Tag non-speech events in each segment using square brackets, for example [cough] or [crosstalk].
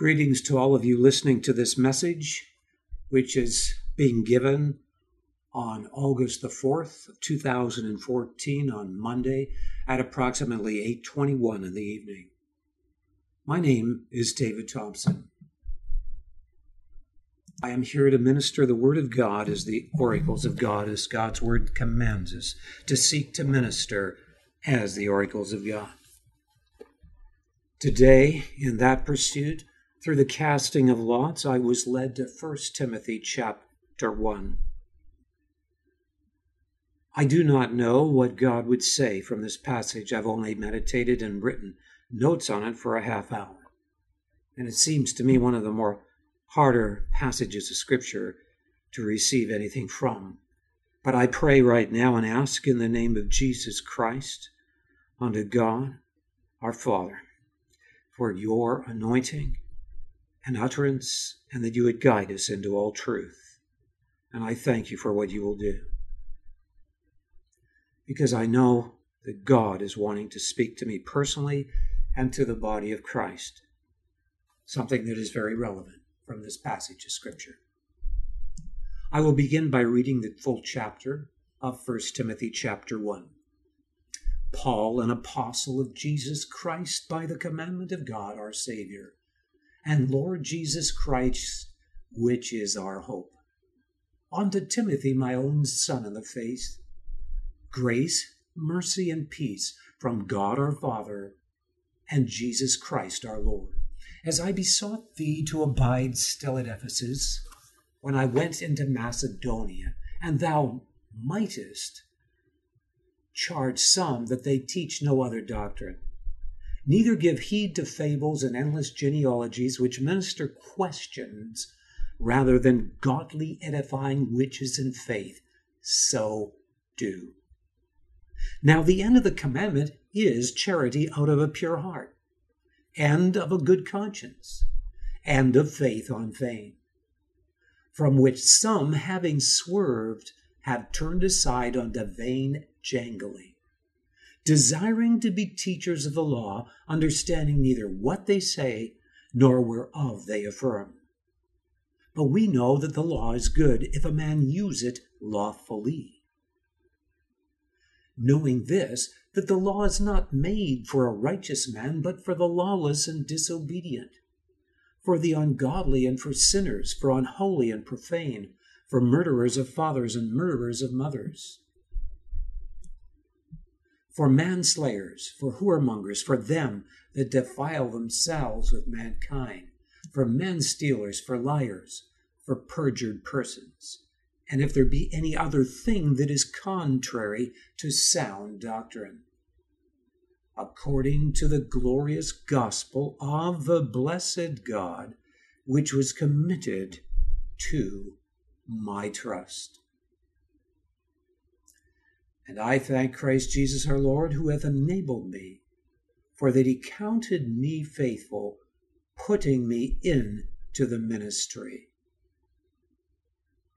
Greetings to all of you listening to this message, which is being given on August the 4th, 2014 on Monday at approximately 8:21 in the evening. My name is David Thompson. I am here to minister the word of God as the oracles of God as God's word commands us to seek to minister as the oracles of God. Today, in that pursuit, through the casting of lots, I was led to 1 Timothy chapter 1. I do not know what God would say from this passage. I've only meditated and written notes on it for a half hour. And it seems to me one of the more harder passages of Scripture to receive anything from. But I pray right now and ask in the name of Jesus Christ unto God, our Father, for your anointing and utterance, and that you would guide us into all truth. And I thank you for what you will do. Because I know that God is wanting to speak to me personally and to the body of Christ, something that is very relevant from this passage of Scripture. I will begin by reading the full chapter of 1 Timothy chapter 1. Paul, an apostle of Jesus Christ by the commandment of God our Savior and Lord Jesus Christ, which is our hope. Unto Timothy, my own son in the faith, grace, mercy, and peace from God our Father and Jesus Christ our Lord. As I besought thee to abide still at Ephesus, when I went into Macedonia, and thou mightest charge some that they teach no other doctrine Neither give heed to fables and endless genealogies which minister questions rather than godly edifying witches in faith. So do. Now, the end of the commandment is charity out of a pure heart, and of a good conscience, and of faith on unfeigned, from which some, having swerved, have turned aside unto vain jangling desiring to be teachers of the law, understanding neither what they say nor whereof they affirm. But we know that the law is good if a man use it lawfully. Knowing this, that the law is not made for a righteous man, but for the lawless and disobedient, for the ungodly and for sinners, for unholy and profane, for murderers of fathers and murderers of mothers for manslayers, for whoremongers, for them that defile themselves with mankind, for men stealers, for liars, for perjured persons, and if there be any other thing that is contrary to sound doctrine. According to the glorious gospel of the blessed God, which was committed to my trust. And I thank Christ Jesus our Lord, who hath enabled me, for that he counted me faithful, putting me in to the ministry.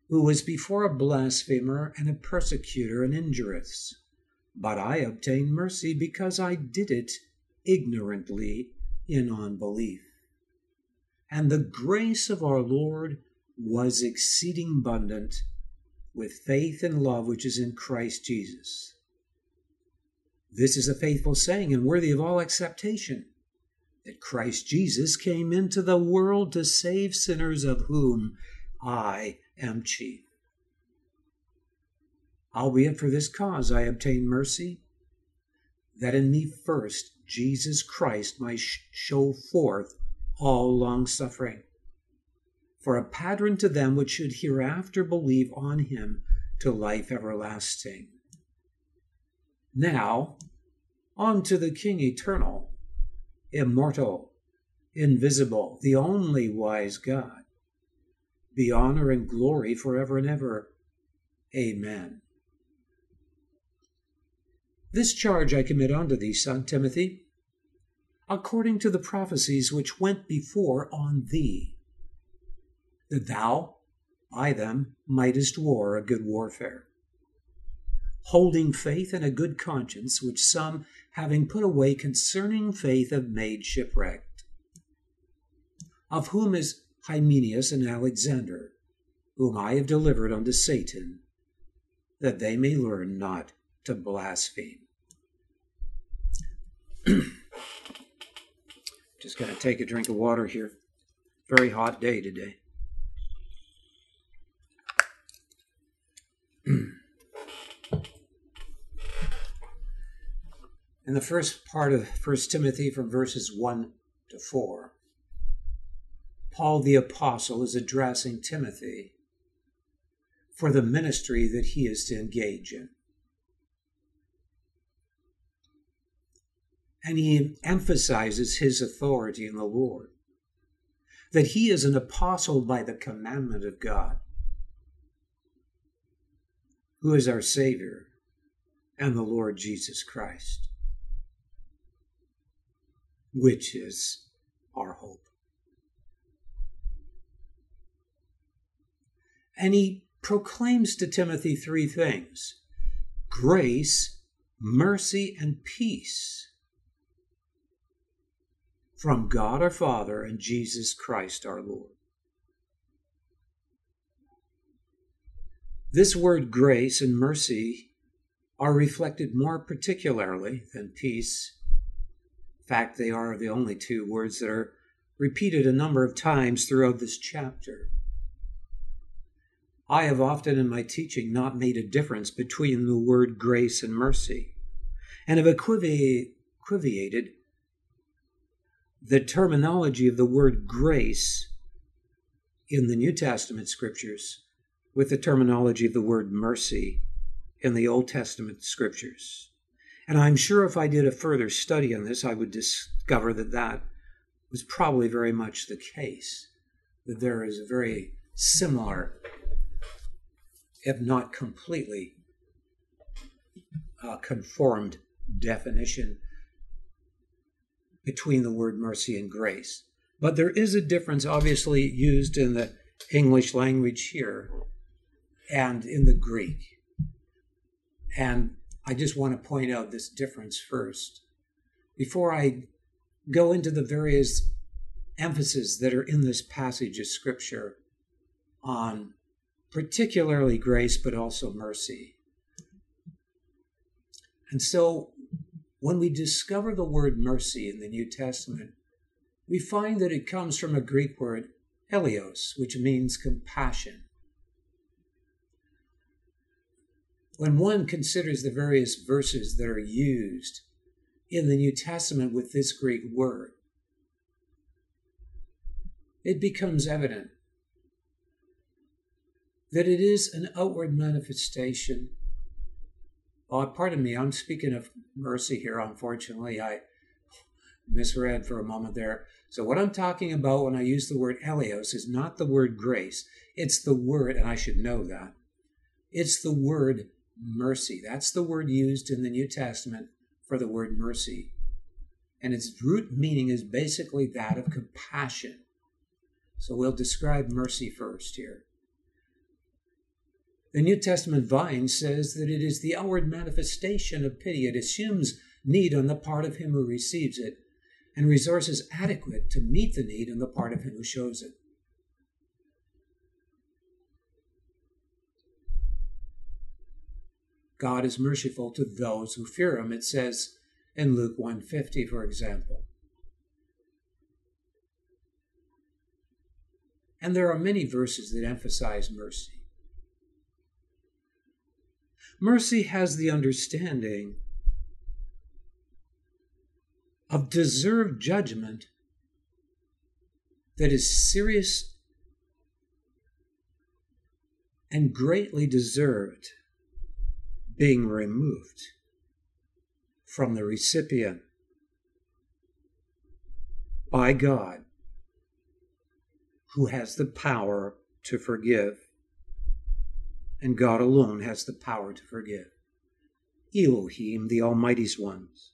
Who was before a blasphemer and a persecutor and injurious, but I obtained mercy because I did it ignorantly in unbelief. And the grace of our Lord was exceeding abundant with faith and love which is in Christ Jesus. This is a faithful saying and worthy of all acceptation that Christ Jesus came into the world to save sinners, of whom I am chief. Albeit for this cause I obtained mercy, that in me first Jesus Christ might show forth all long suffering for a pattern to them which should hereafter believe on him to life everlasting. Now, on to the King eternal, immortal, invisible, the only wise God, be honor and glory forever and ever. Amen. This charge I commit unto thee, son Timothy, according to the prophecies which went before on thee that thou by them mightest war a good warfare, holding faith and a good conscience, which some, having put away concerning faith, have made shipwrecked. of whom is Hymenaeus and Alexander, whom I have delivered unto Satan, that they may learn not to blaspheme. [clears throat] Just going to take a drink of water here. Very hot day today. In the first part of 1 Timothy, from verses 1 to 4, Paul the Apostle is addressing Timothy for the ministry that he is to engage in. And he emphasizes his authority in the Lord, that he is an apostle by the commandment of God, who is our Savior and the Lord Jesus Christ which is our hope. And he proclaims to Timothy three things grace, mercy, and peace from God our Father and Jesus Christ our Lord. This word grace and mercy are reflected more particularly than peace fact, they are the only two words that are repeated a number of times throughout this chapter. I have often in my teaching not made a difference between the word grace and mercy, and have equivocated the terminology of the word grace in the New Testament scriptures with the terminology of the word mercy in the Old Testament scriptures. And I'm sure if I did a further study on this, I would discover that that was probably very much the case, that there is a very similar, if not completely uh, conformed definition between the word mercy and grace. But there is a difference, obviously, used in the English language here and in the Greek. And I just want to point out this difference first. Before I go into the various emphases that are in this passage of Scripture on particularly grace, but also mercy. And so when we discover the word mercy in the New Testament, we find that it comes from a Greek word, eleos, which means compassion. When one considers the various verses that are used in the New Testament with this Greek word, it becomes evident that it is an outward manifestation. Oh, pardon me, I'm speaking of mercy here. Unfortunately, I misread for a moment there. So, what I'm talking about when I use the word eleos is not the word grace, it's the word, and I should know that, it's the word mercy. That's the word used in the New Testament for the word mercy. And its root meaning is basically that of compassion. So we'll describe mercy first here. The New Testament vine says that it is the outward manifestation of pity. It assumes need on the part of him who receives it and resources adequate to meet the need on the part of him who shows it. God is merciful to those who fear him. It says in Luke 150, for example. And there are many verses that emphasize mercy. Mercy has the understanding of deserved judgment that is serious and greatly deserved being removed from the recipient by God, who has the power to forgive, and God alone has the power to forgive. Elohim, the Almighty's ones,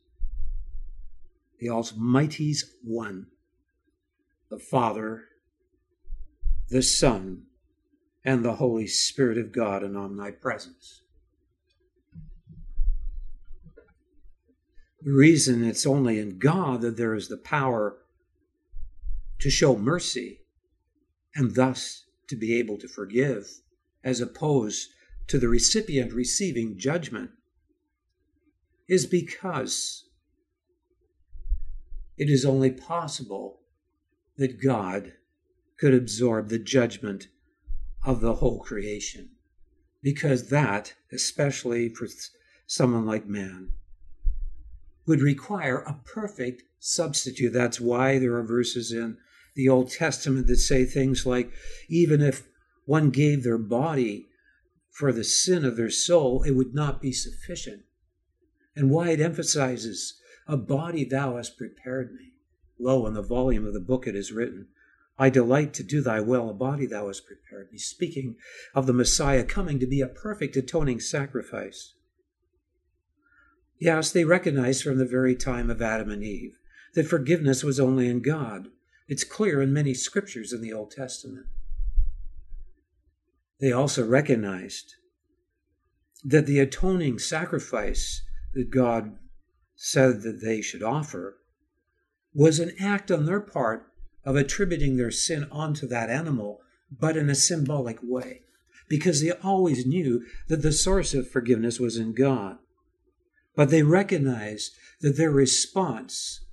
the Almighty's one, the Father, the Son, and the Holy Spirit of God in omnipresence. The reason it's only in God that there is the power to show mercy and thus to be able to forgive, as opposed to the recipient receiving judgment, is because it is only possible that God could absorb the judgment of the whole creation. Because that, especially for someone like man, would require a perfect substitute. That's why there are verses in the Old Testament that say things like, even if one gave their body for the sin of their soul, it would not be sufficient. And why it emphasizes, a body thou hast prepared me. Lo, in the volume of the book it is written, I delight to do thy will, a body thou hast prepared me. Speaking of the Messiah coming to be a perfect atoning sacrifice. Yes, they recognized from the very time of Adam and Eve that forgiveness was only in God. It's clear in many scriptures in the Old Testament. They also recognized that the atoning sacrifice that God said that they should offer was an act on their part of attributing their sin onto that animal, but in a symbolic way, because they always knew that the source of forgiveness was in God. But they recognized that their response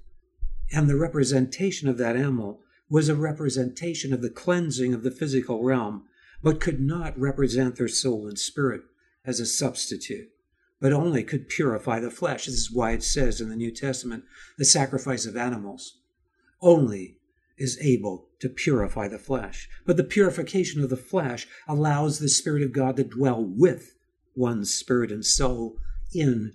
and the representation of that animal was a representation of the cleansing of the physical realm, but could not represent their soul and spirit as a substitute, but only could purify the flesh. This is why it says in the New Testament the sacrifice of animals only is able to purify the flesh. But the purification of the flesh allows the Spirit of God to dwell with one's spirit and soul in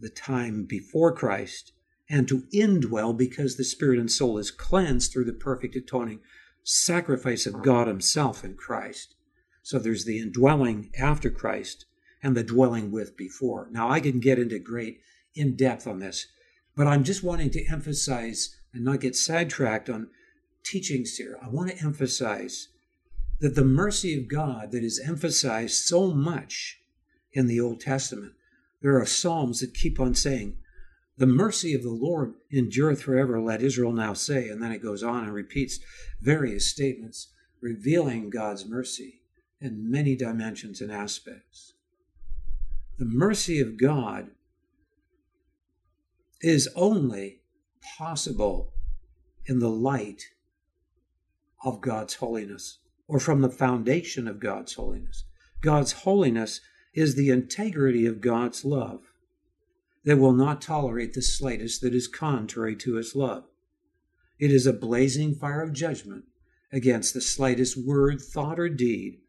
the time before Christ and to indwell because the spirit and soul is cleansed through the perfect atoning sacrifice of God Himself in Christ. So there's the indwelling after Christ and the dwelling with before. Now, I can get into great in depth on this, but I'm just wanting to emphasize and not get sidetracked on teachings here. I want to emphasize that the mercy of God that is emphasized so much in the Old Testament, there are Psalms that keep on saying, the mercy of the Lord endureth forever, let Israel now say. And then it goes on and repeats various statements revealing God's mercy in many dimensions and aspects. The mercy of God is only possible in the light of God's holiness or from the foundation of God's holiness. God's holiness is the integrity of God's love that will not tolerate the slightest that is contrary to his love. It is a blazing fire of judgment against the slightest word, thought, or deed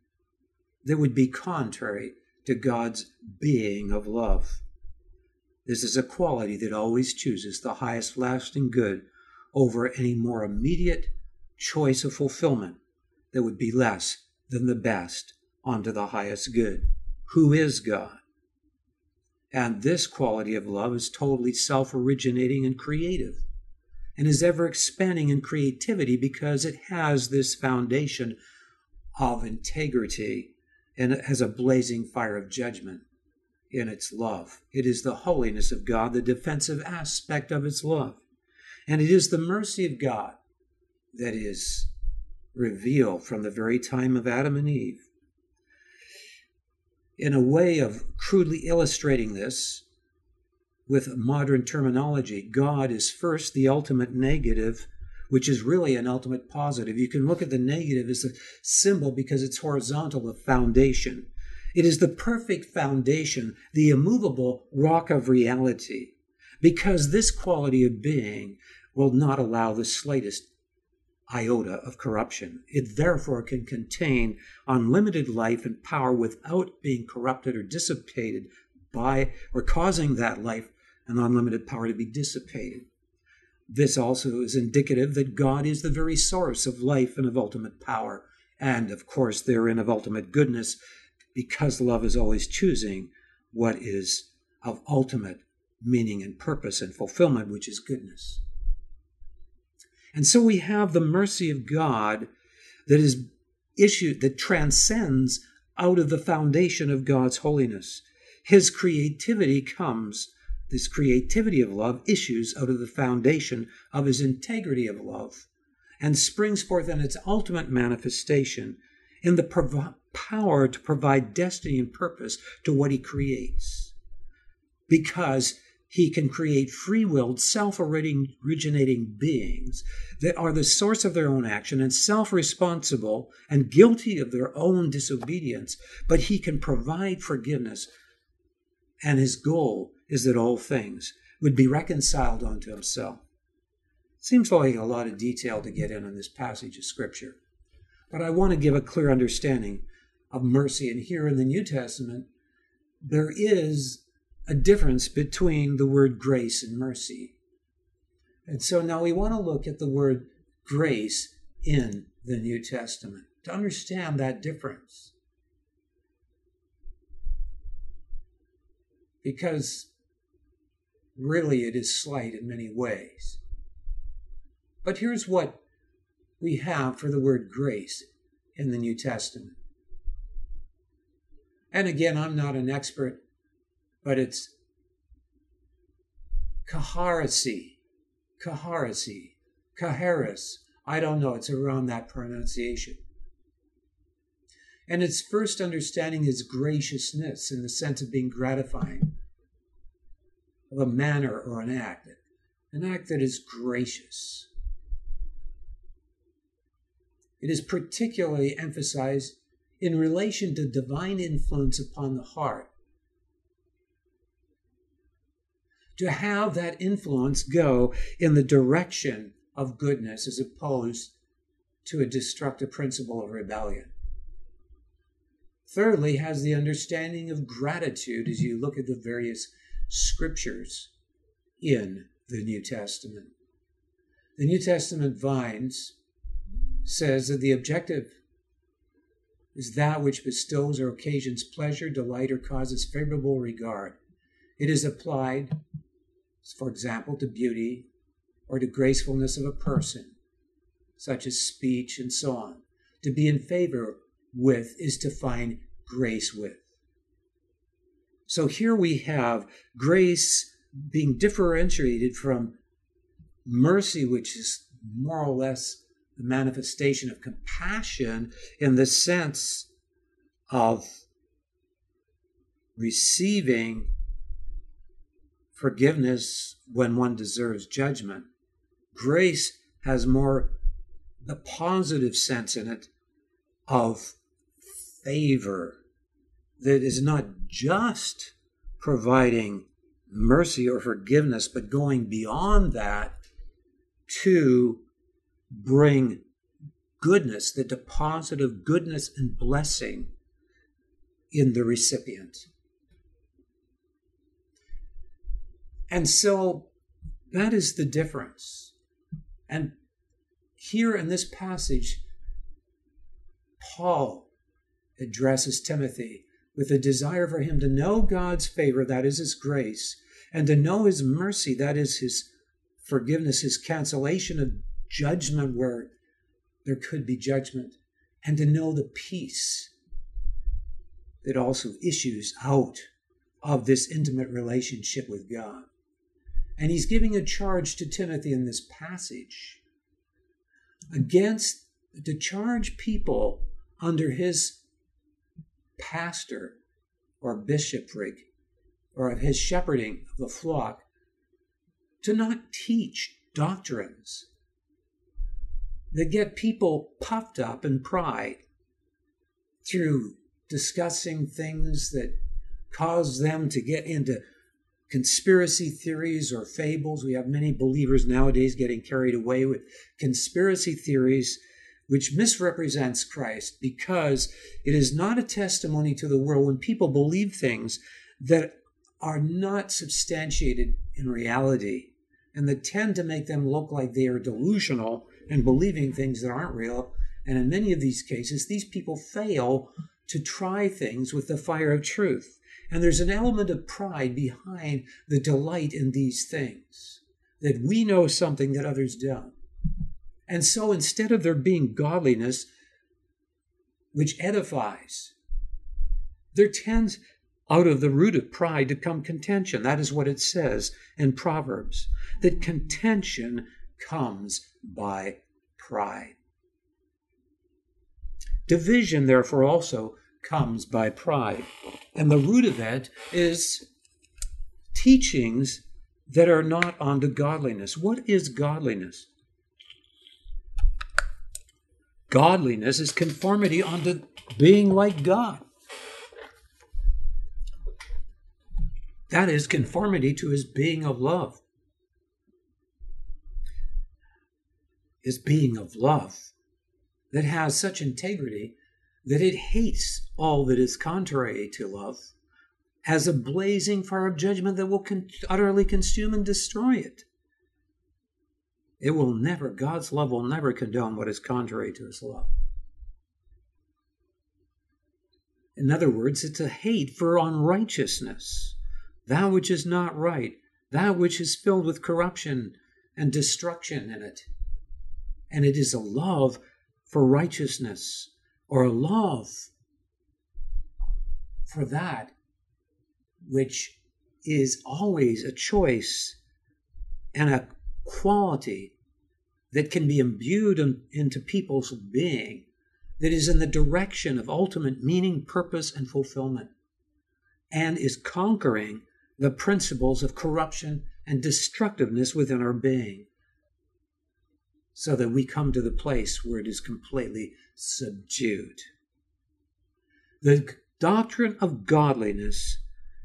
that would be contrary to God's being of love. This is a quality that always chooses the highest lasting good over any more immediate choice of fulfillment that would be less than the best unto the highest good. Who is God? And this quality of love is totally self originating and creative and is ever expanding in creativity because it has this foundation of integrity and it has a blazing fire of judgment in its love. It is the holiness of God, the defensive aspect of its love. And it is the mercy of God that is revealed from the very time of Adam and Eve in a way of crudely illustrating this with modern terminology, God is first the ultimate negative, which is really an ultimate positive. You can look at the negative as a symbol because it's horizontal of foundation. It is the perfect foundation, the immovable rock of reality, because this quality of being will not allow the slightest iota of corruption. It therefore can contain unlimited life and power without being corrupted or dissipated by or causing that life and unlimited power to be dissipated. This also is indicative that God is the very source of life and of ultimate power, and of course, therein of ultimate goodness, because love is always choosing what is of ultimate meaning and purpose and fulfillment, which is goodness. And so we have the mercy of God that is issued, that transcends out of the foundation of God's holiness. His creativity comes, this creativity of love issues out of the foundation of his integrity of love. and springs forth in its ultimate manifestation in the prov- power to provide destiny and purpose to what he creates. Because he can create free willed, self originating beings that are the source of their own action and self responsible and guilty of their own disobedience, but he can provide forgiveness. And his goal is that all things would be reconciled unto himself. Seems like a lot of detail to get in on this passage of Scripture. But I want to give a clear understanding of mercy. And here in the New Testament, there is a difference between the word grace and mercy. And so now we want to look at the word grace in the New Testament to understand that difference. Because really it is slight in many ways. But here's what we have for the word grace in the New Testament. And again, I'm not an expert but it's Kaharasi, Kaharasi, Kaharis. I don't know. It's around that pronunciation. And its first understanding is graciousness in the sense of being gratifying of a manner or an act, an act that is gracious. It is particularly emphasized in relation to divine influence upon the heart to have that influence go in the direction of goodness as opposed to a destructive principle of rebellion. Thirdly, has the understanding of gratitude as you look at the various scriptures in the New Testament. The New Testament Vines says that the objective is that which bestows or occasions pleasure, delight, or causes favorable regard. It is applied for example, to beauty or to gracefulness of a person, such as speech and so on. To be in favor with is to find grace with. So here we have grace being differentiated from mercy, which is more or less the manifestation of compassion in the sense of receiving forgiveness when one deserves judgment. Grace has more the positive sense in it of favor that is not just providing mercy or forgiveness, but going beyond that to bring goodness, the deposit of goodness and blessing in the recipient. And so that is the difference. And here in this passage, Paul addresses Timothy with a desire for him to know God's favor, that is his grace, and to know his mercy, that is his forgiveness, his cancellation of judgment where there could be judgment, and to know the peace that also issues out of this intimate relationship with God. And he's giving a charge to Timothy in this passage against to charge people under his pastor or bishopric or of his shepherding of the flock to not teach doctrines that get people puffed up in pride through discussing things that cause them to get into conspiracy theories or fables. We have many believers nowadays getting carried away with conspiracy theories, which misrepresents Christ because it is not a testimony to the world when people believe things that are not substantiated in reality and that tend to make them look like they are delusional and believing things that aren't real. And in many of these cases, these people fail to try things with the fire of truth. And there's an element of pride behind the delight in these things that we know something that others don't. And so instead of there being godliness, which edifies, there tends out of the root of pride to come contention. That is what it says in Proverbs that contention comes by pride. Division, therefore, also comes by pride. And the root of that is teachings that are not unto godliness. What is godliness? Godliness is conformity unto being like God. That is conformity to his being of love. His being of love that has such integrity that it hates all that is contrary to love, has a blazing fire of judgment that will con- utterly consume and destroy it. It will never, God's love will never condone what is contrary to his love. In other words, it's a hate for unrighteousness, that which is not right, that which is filled with corruption and destruction in it. And it is a love for righteousness or a love for that which is always a choice and a quality that can be imbued in, into people's being that is in the direction of ultimate meaning, purpose, and fulfillment, and is conquering the principles of corruption and destructiveness within our being, so that we come to the place where it is completely subdued. The doctrine of godliness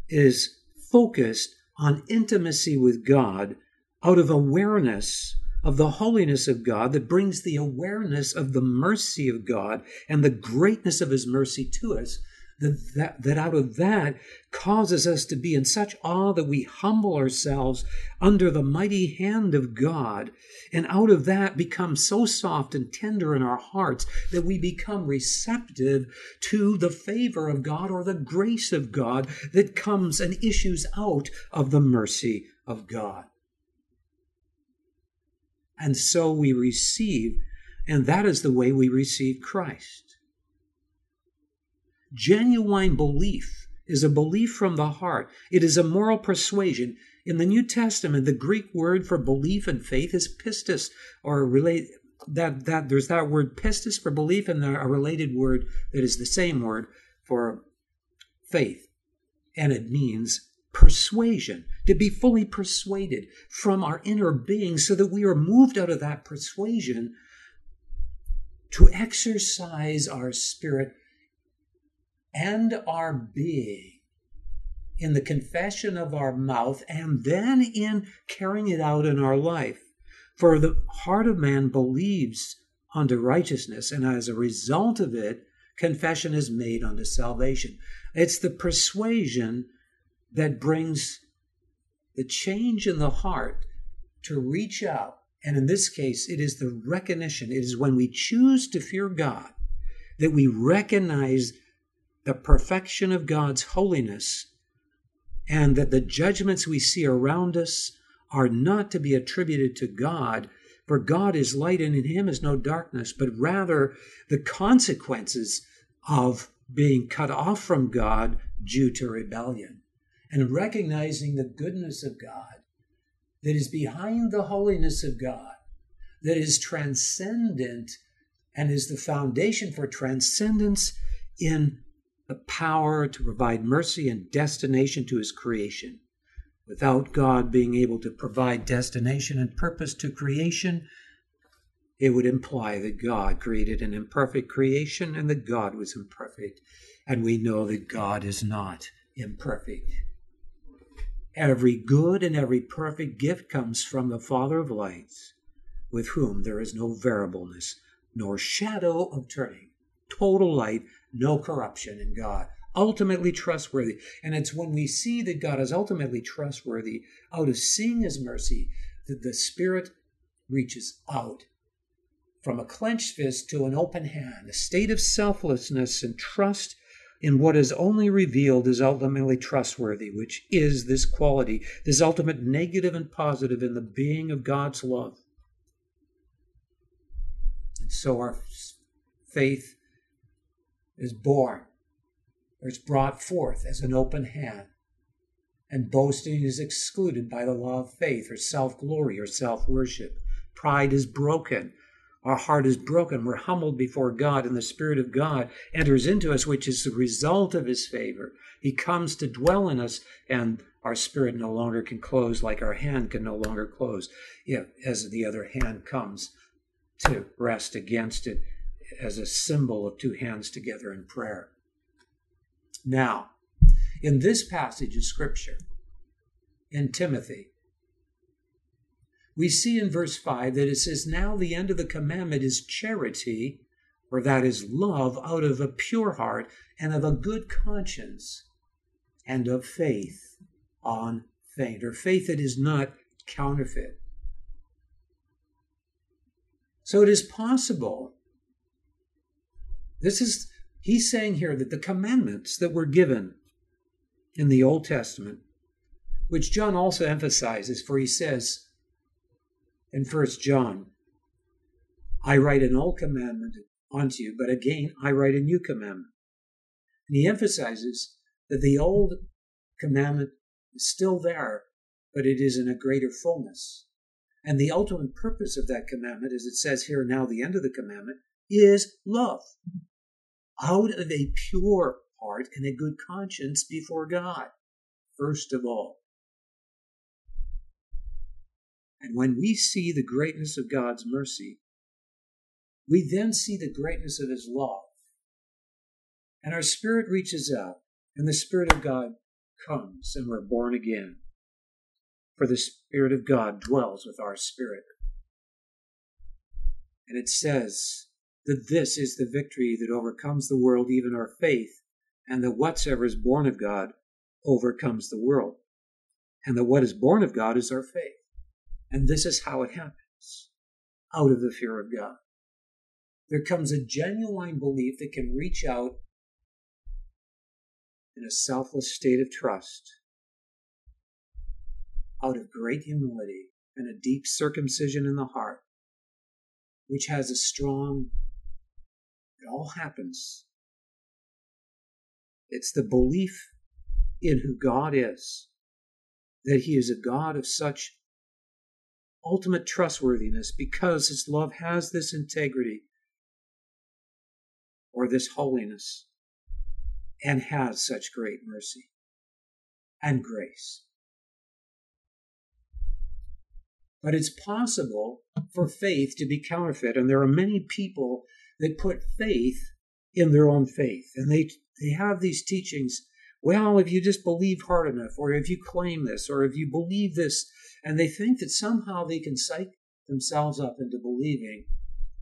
is focused on intimacy with God out of awareness of the holiness of God that brings the awareness of the mercy of God and the greatness of his mercy to us that, that, out of that causes us to be in such awe that we humble ourselves under the mighty hand of God. And out of that become so soft and tender in our hearts that we become receptive to the favor of God or the grace of God that comes and issues out of the mercy of God. And so we receive, and that is the way we receive Christ. Genuine belief is a belief from the heart. It is a moral persuasion. In the New Testament, the Greek word for belief and faith is pistis, or relate that that there's that word pistis for belief and a related word that is the same word for faith, and it means persuasion, to be fully persuaded from our inner being so that we are moved out of that persuasion to exercise our spirit and our being in the confession of our mouth and then in carrying it out in our life. For the heart of man believes unto righteousness, and as a result of it, confession is made unto salvation. It's the persuasion that brings the change in the heart to reach out. And in this case, it is the recognition. It is when we choose to fear God that we recognize the perfection of God's holiness and that the judgments we see around us are not to be attributed to God, for God is light and in him is no darkness, but rather the consequences of being cut off from God due to rebellion and recognizing the goodness of God that is behind the holiness of God, that is transcendent and is the foundation for transcendence in the power to provide mercy and destination to his creation. Without God being able to provide destination and purpose to creation, it would imply that God created an imperfect creation and that God was imperfect. And we know that God is not imperfect. Every good and every perfect gift comes from the Father of lights, with whom there is no variableness, nor shadow of turning. Total light, no corruption in God. Ultimately trustworthy. And it's when we see that God is ultimately trustworthy, out of seeing his mercy, that the Spirit reaches out from a clenched fist to an open hand, a state of selflessness and trust in what is only revealed is ultimately trustworthy, which is this quality, this ultimate negative and positive in the being of God's love. And so our faith is born, or is brought forth as an open hand. And boasting is excluded by the law of faith, or self glory, or self worship. Pride is broken our heart is broken. We're humbled before God, and the Spirit of God enters into us, which is the result of His favor. He comes to dwell in us, and our spirit no longer can close like our hand can no longer close if, as the other hand comes to rest against it as a symbol of two hands together in prayer. Now, in this passage of Scripture, in Timothy, we see in verse 5 that it says, Now the end of the commandment is charity, or that is love out of a pure heart and of a good conscience and of faith on faint, or faith that is not counterfeit. So it is possible. This is, he's saying here that the commandments that were given in the Old Testament, which John also emphasizes, for he says, in First John, I write an old commandment unto you, but again I write a new commandment. And he emphasizes that the old commandment is still there, but it is in a greater fullness. And the ultimate purpose of that commandment, as it says here now, the end of the commandment, is love. Out of a pure heart and a good conscience before God, first of all. And when we see the greatness of God's mercy, we then see the greatness of His love. And our spirit reaches out, and the Spirit of God comes, and we're born again. For the Spirit of God dwells with our spirit. And it says that this is the victory that overcomes the world, even our faith, and that whatsoever is born of God overcomes the world. And that what is born of God is our faith. And this is how it happens out of the fear of God. There comes a genuine belief that can reach out in a selfless state of trust, out of great humility and a deep circumcision in the heart, which has a strong, all happens. It's the belief in who God is, that He is a God of such ultimate trustworthiness because his love has this integrity or this holiness and has such great mercy and grace. But it's possible for faith to be counterfeit, and there are many people that put faith in their own faith, and they they have these teachings. Well, if you just believe hard enough, or if you claim this, or if you believe this and they think that somehow they can psych themselves up into believing.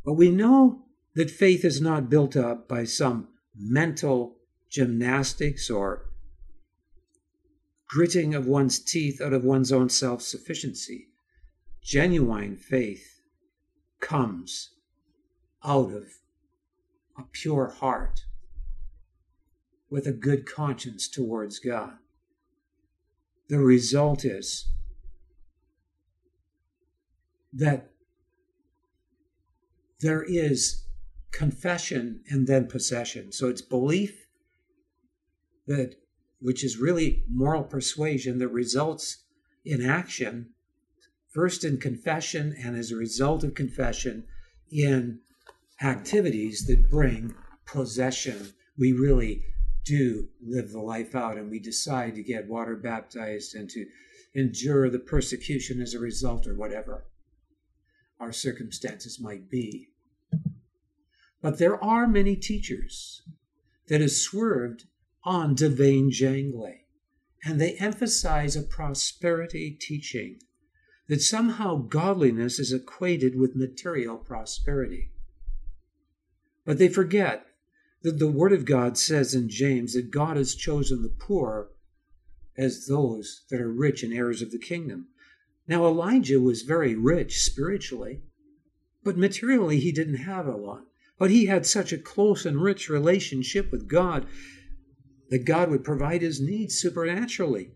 But we know that faith is not built up by some mental gymnastics or gritting of one's teeth out of one's own self sufficiency. Genuine faith comes out of a pure heart with a good conscience towards God. The result is that there is confession and then possession. So it's belief that which is really moral persuasion that results in action, first in confession, and as a result of confession, in activities that bring possession. We really do live the life out and we decide to get water baptized and to endure the persecution as a result or whatever our circumstances might be. But there are many teachers that have swerved on Devane Jangley, and they emphasize a prosperity teaching that somehow godliness is equated with material prosperity. But they forget that the Word of God says in James that God has chosen the poor as those that are rich and heirs of the kingdom. Now, Elijah was very rich spiritually, but materially he didn't have a lot. But he had such a close and rich relationship with God that God would provide his needs supernaturally.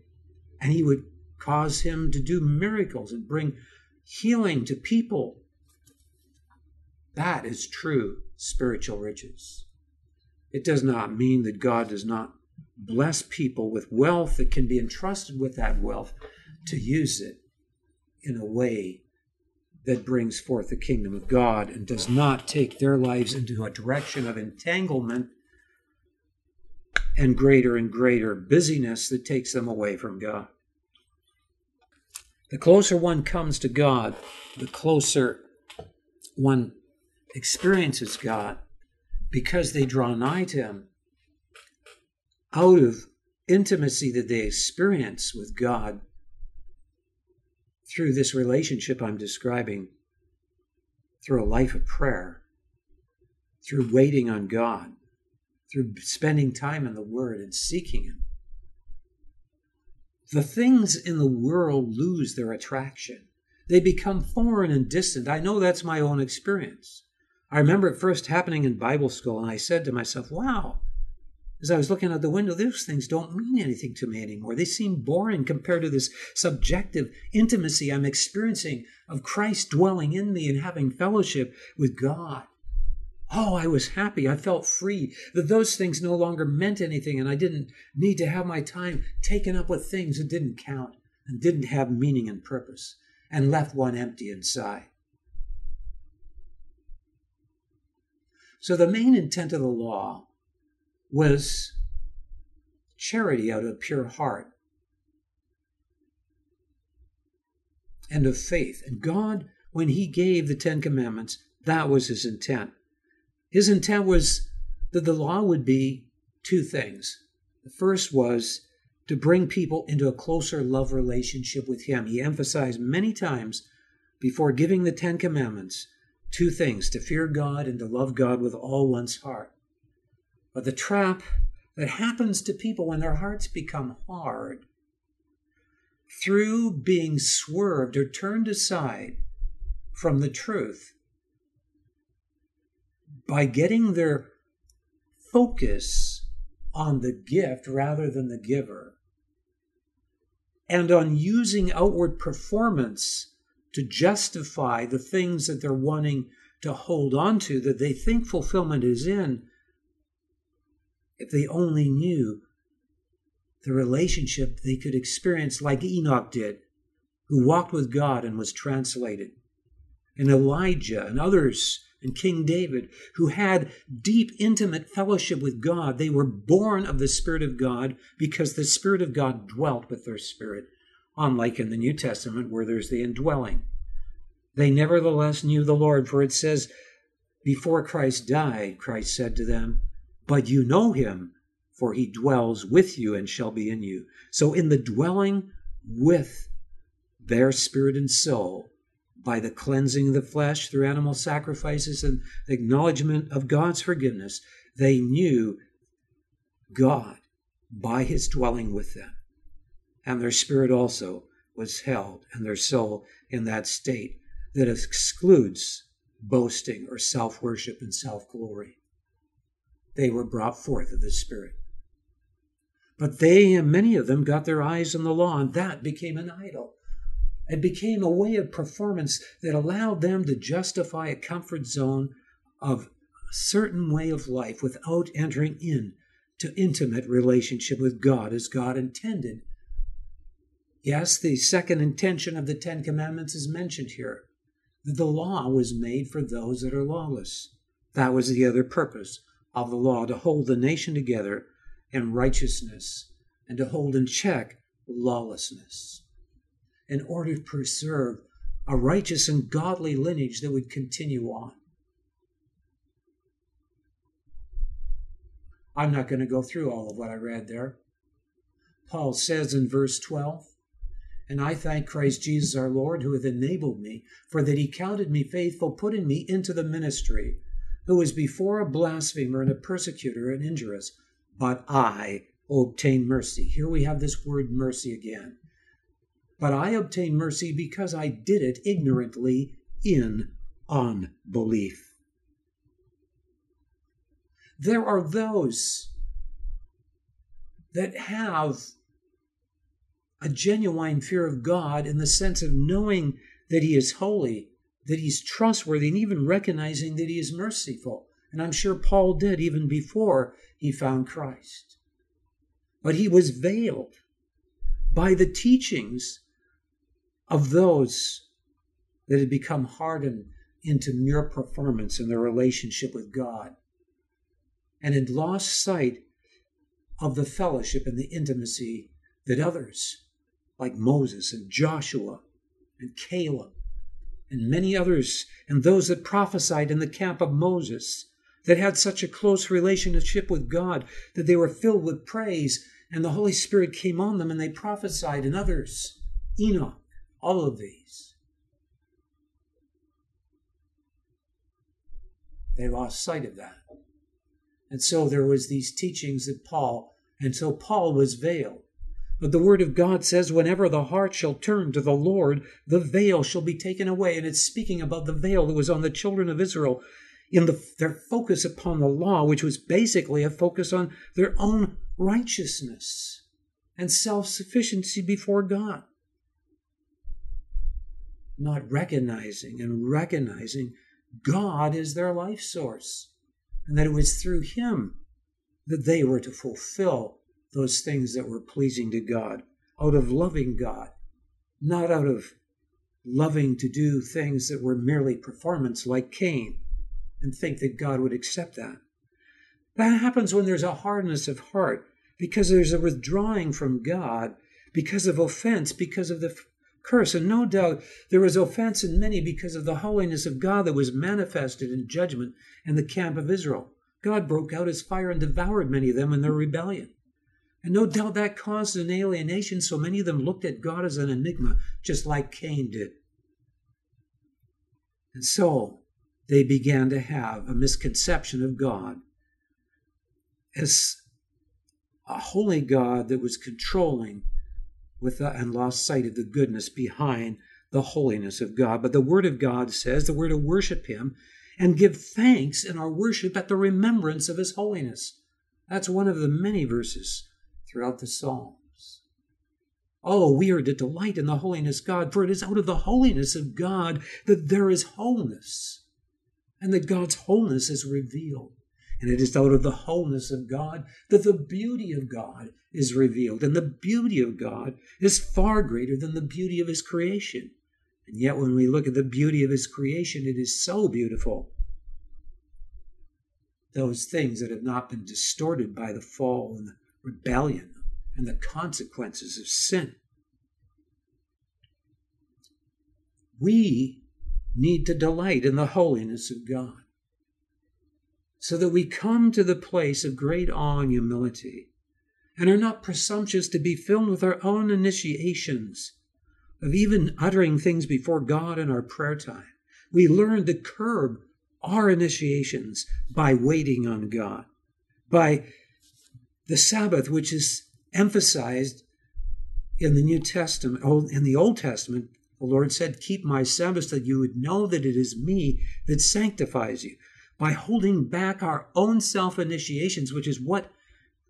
And he would cause him to do miracles and bring healing to people. That is true spiritual riches. It does not mean that God does not bless people with wealth that can be entrusted with that wealth to use it in a way that brings forth the kingdom of God and does not take their lives into a direction of entanglement and greater and greater busyness that takes them away from God. The closer one comes to God, the closer one experiences God because they draw nigh to Him out of intimacy that they experience with God through this relationship I'm describing, through a life of prayer, through waiting on God, through spending time in the Word and seeking Him. The things in the world lose their attraction. They become foreign and distant. I know that's my own experience. I remember it first happening in Bible school, and I said to myself, wow, as I was looking out the window, those things don't mean anything to me anymore. They seem boring compared to this subjective intimacy I'm experiencing of Christ dwelling in me and having fellowship with God. Oh, I was happy. I felt free that those things no longer meant anything, and I didn't need to have my time taken up with things that didn't count and didn't have meaning and purpose and left one empty inside. So, the main intent of the law was charity out of a pure heart and of faith. And God, when He gave the Ten Commandments, that was His intent. His intent was that the law would be two things. The first was to bring people into a closer love relationship with Him. He emphasized many times before giving the Ten Commandments two things to fear God and to love God with all one's heart. But the trap that happens to people when their hearts become hard through being swerved or turned aside from the truth by getting their focus on the gift rather than the giver and on using outward performance to justify the things that they're wanting to hold on to that they think fulfillment is in if they only knew the relationship they could experience like Enoch did, who walked with God and was translated, and Elijah and others, and King David, who had deep, intimate fellowship with God. They were born of the Spirit of God because the Spirit of God dwelt with their spirit, unlike in the New Testament where there's the indwelling. They nevertheless knew the Lord, for it says, Before Christ died, Christ said to them, but you know him, for he dwells with you and shall be in you. So, in the dwelling with their spirit and soul, by the cleansing of the flesh through animal sacrifices and the acknowledgement of God's forgiveness, they knew God by his dwelling with them. And their spirit also was held, and their soul in that state that excludes boasting or self worship and self glory they were brought forth of the Spirit. But they and many of them got their eyes on the law, and that became an idol. It became a way of performance that allowed them to justify a comfort zone of a certain way of life without entering in to intimate relationship with God as God intended. Yes, the second intention of the Ten Commandments is mentioned here. That the law was made for those that are lawless. That was the other purpose of the law to hold the nation together in righteousness and to hold in check lawlessness in order to preserve a righteous and godly lineage that would continue on. I'm not going to go through all of what I read there. Paul says in verse 12, And I thank Christ Jesus our Lord, who hath enabled me, for that he counted me faithful, putting me into the ministry who was before a blasphemer and a persecutor and injurious, but I obtained mercy. Here we have this word mercy again. But I obtained mercy because I did it ignorantly in unbelief. There are those that have a genuine fear of God in the sense of knowing that He is holy that he's trustworthy and even recognizing that he is merciful. And I'm sure Paul did even before he found Christ. But he was veiled by the teachings of those that had become hardened into mere performance in their relationship with God and had lost sight of the fellowship and the intimacy that others, like Moses and Joshua and Caleb and many others, and those that prophesied in the camp of Moses, that had such a close relationship with God that they were filled with praise, and the Holy Spirit came on them and they prophesied, and others, Enoch, all of these. They lost sight of that. And so there was these teachings that Paul, and so Paul was veiled. But the word of God says, whenever the heart shall turn to the Lord, the veil shall be taken away. And it's speaking about the veil that was on the children of Israel in the, their focus upon the law, which was basically a focus on their own righteousness and self sufficiency before God. Not recognizing and recognizing God is their life source, and that it was through Him that they were to fulfill those things that were pleasing to God, out of loving God, not out of loving to do things that were merely performance like Cain and think that God would accept that. That happens when there's a hardness of heart because there's a withdrawing from God because of offense, because of the curse. And no doubt there was offense in many because of the holiness of God that was manifested in judgment in the camp of Israel. God broke out his fire and devoured many of them in their rebellion. And no doubt that caused an alienation, so many of them looked at God as an enigma, just like Cain did. And so they began to have a misconception of God as a holy God that was controlling with the, and lost sight of the goodness behind the holiness of God. But the Word of God says that we're to worship Him and give thanks in our worship at the remembrance of His holiness. That's one of the many verses throughout the Psalms. Oh, we are to delight in the holiness of God, for it is out of the holiness of God that there is wholeness, and that God's wholeness is revealed. And it is out of the wholeness of God that the beauty of God is revealed. And the beauty of God is far greater than the beauty of His creation. And yet, when we look at the beauty of His creation, it is so beautiful. Those things that have not been distorted by the fall and the rebellion and the consequences of sin. We need to delight in the holiness of God so that we come to the place of great awe and humility and are not presumptuous to be filled with our own initiations of even uttering things before God in our prayer time. We learn to curb our initiations by waiting on God, by the Sabbath, which is emphasized in the New Testament, oh, in the Old Testament, the Lord said, Keep my Sabbath that you would know that it is me that sanctifies you. By holding back our own self initiations, which is what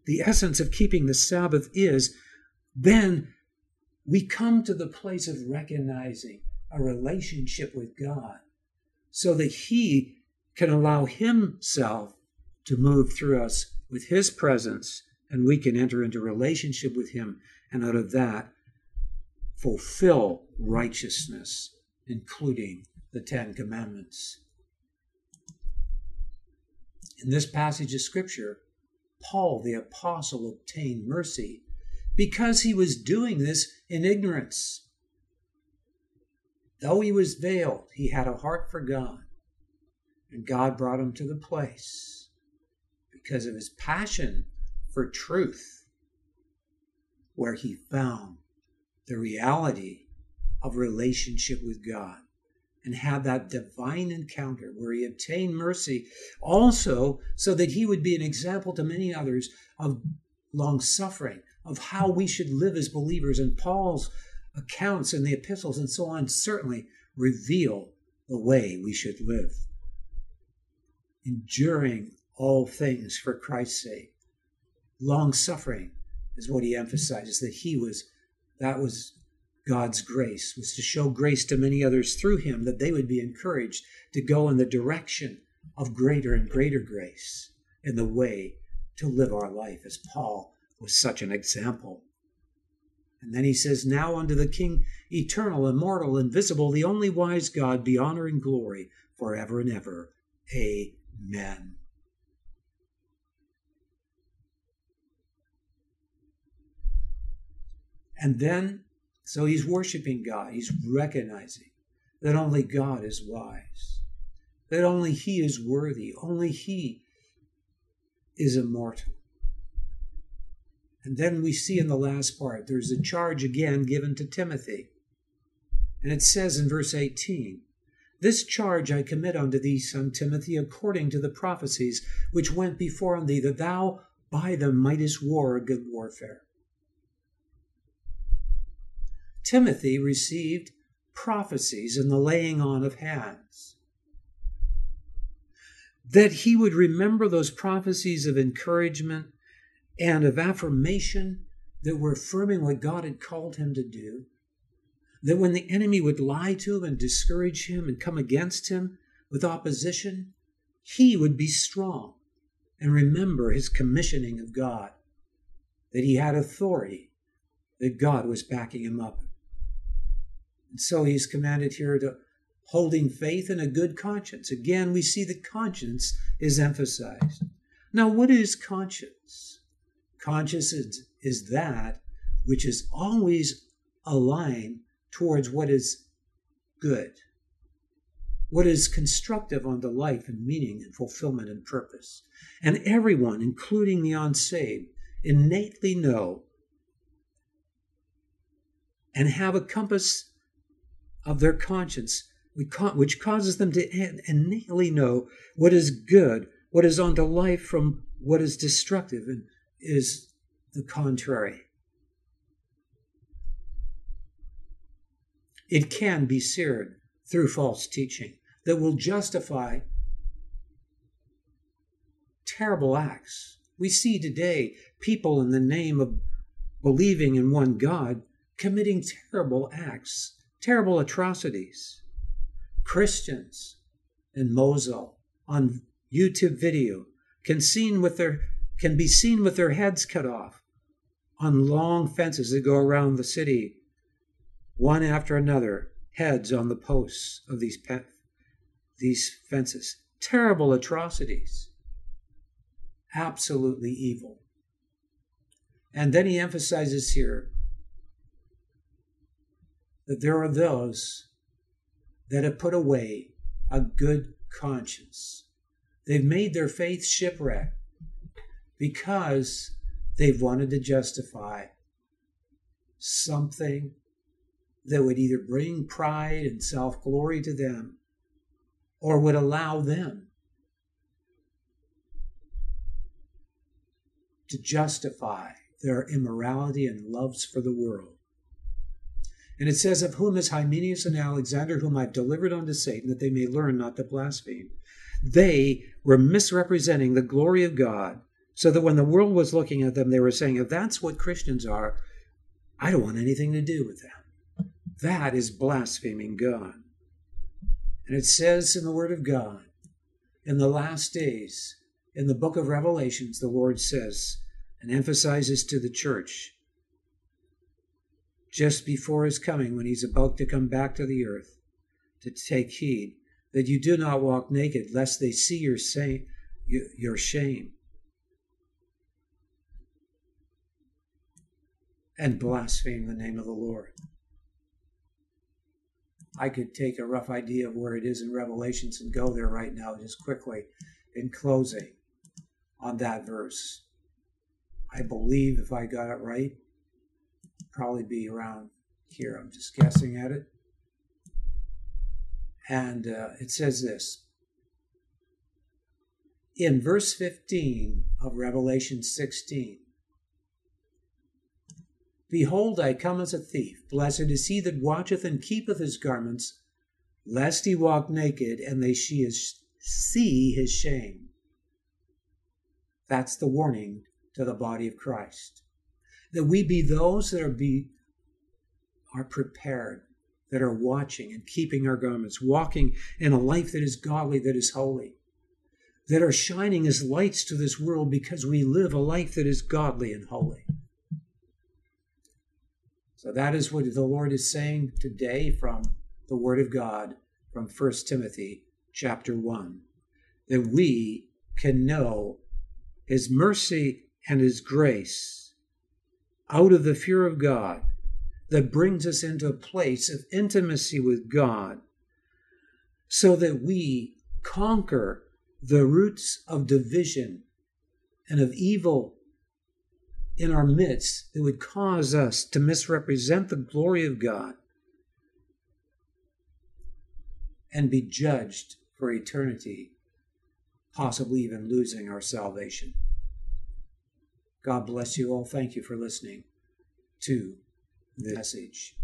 the essence of keeping the Sabbath is, then we come to the place of recognizing a relationship with God so that He can allow Himself to move through us with His presence, and we can enter into relationship with Him, and out of that, fulfill righteousness, including the Ten Commandments. In this passage of Scripture, Paul the Apostle obtained mercy because he was doing this in ignorance. Though he was veiled, he had a heart for God, and God brought him to the place because of his passion for truth, where he found the reality of relationship with God and had that divine encounter where he obtained mercy also so that he would be an example to many others of long suffering, of how we should live as believers. And Paul's accounts in the epistles and so on certainly reveal the way we should live. Enduring all things for Christ's sake. Long suffering is what he emphasizes that he was, that was God's grace, was to show grace to many others through him, that they would be encouraged to go in the direction of greater and greater grace in the way to live our life, as Paul was such an example. And then he says, Now unto the King, eternal, immortal, invisible, the only wise God, be honor and glory forever and ever. Amen. And then, so he's worshiping God. He's recognizing that only God is wise, that only He is worthy, only He is immortal. And then we see in the last part, there's a charge again given to Timothy. And it says in verse 18, This charge I commit unto thee, son Timothy, according to the prophecies which went before on thee, that thou by them mightest war a good warfare. Timothy received prophecies and the laying on of hands. That he would remember those prophecies of encouragement and of affirmation that were affirming what God had called him to do. That when the enemy would lie to him and discourage him and come against him with opposition, he would be strong and remember his commissioning of God, that he had authority, that God was backing him up. And so he's commanded here to holding faith and a good conscience. Again, we see that conscience is emphasized. Now, what is conscience? Conscience is, is that which is always aligned towards what is good, what is constructive on the life and meaning and fulfillment and purpose. And everyone, including the unsaved, innately know and have a compass of their conscience, which causes them to innately know what is good, what is unto life from what is destructive and is the contrary. It can be seared through false teaching that will justify terrible acts. We see today people in the name of believing in one God committing terrible acts terrible atrocities. Christians in Mosul on YouTube video can seen with their can be seen with their heads cut off on long fences that go around the city, one after another, heads on the posts of these pe- these fences. Terrible atrocities. Absolutely evil. And then he emphasizes here that there are those that have put away a good conscience. They've made their faith shipwreck because they've wanted to justify something that would either bring pride and self glory to them or would allow them to justify their immorality and loves for the world. And it says, Of whom is Hymenaeus and Alexander, whom I've delivered unto Satan, that they may learn not to blaspheme. They were misrepresenting the glory of God, so that when the world was looking at them, they were saying, If that's what Christians are, I don't want anything to do with them. That is blaspheming God. And it says in the Word of God, in the last days, in the book of Revelations, the Lord says and emphasizes to the church just before his coming when he's about to come back to the earth to take heed that you do not walk naked lest they see your, your shame and blaspheme the name of the Lord. I could take a rough idea of where it is in Revelations and go there right now, just quickly in closing on that verse. I believe if I got it right, probably be around here. I'm just guessing at it. And uh, it says this in verse 15 of Revelation 16 Behold, I come as a thief. Blessed is he that watcheth and keepeth his garments, lest he walk naked and they see his shame. That's the warning to the body of Christ that we be those that are be are prepared, that are watching and keeping our garments, walking in a life that is godly, that is holy, that are shining as lights to this world because we live a life that is godly and holy. So that is what the Lord is saying today from the Word of God from 1 Timothy chapter 1 that we can know His mercy and His grace out of the fear of God that brings us into a place of intimacy with God so that we conquer the roots of division and of evil in our midst that would cause us to misrepresent the glory of God and be judged for eternity, possibly even losing our salvation. God bless you all. Thank you for listening to the message.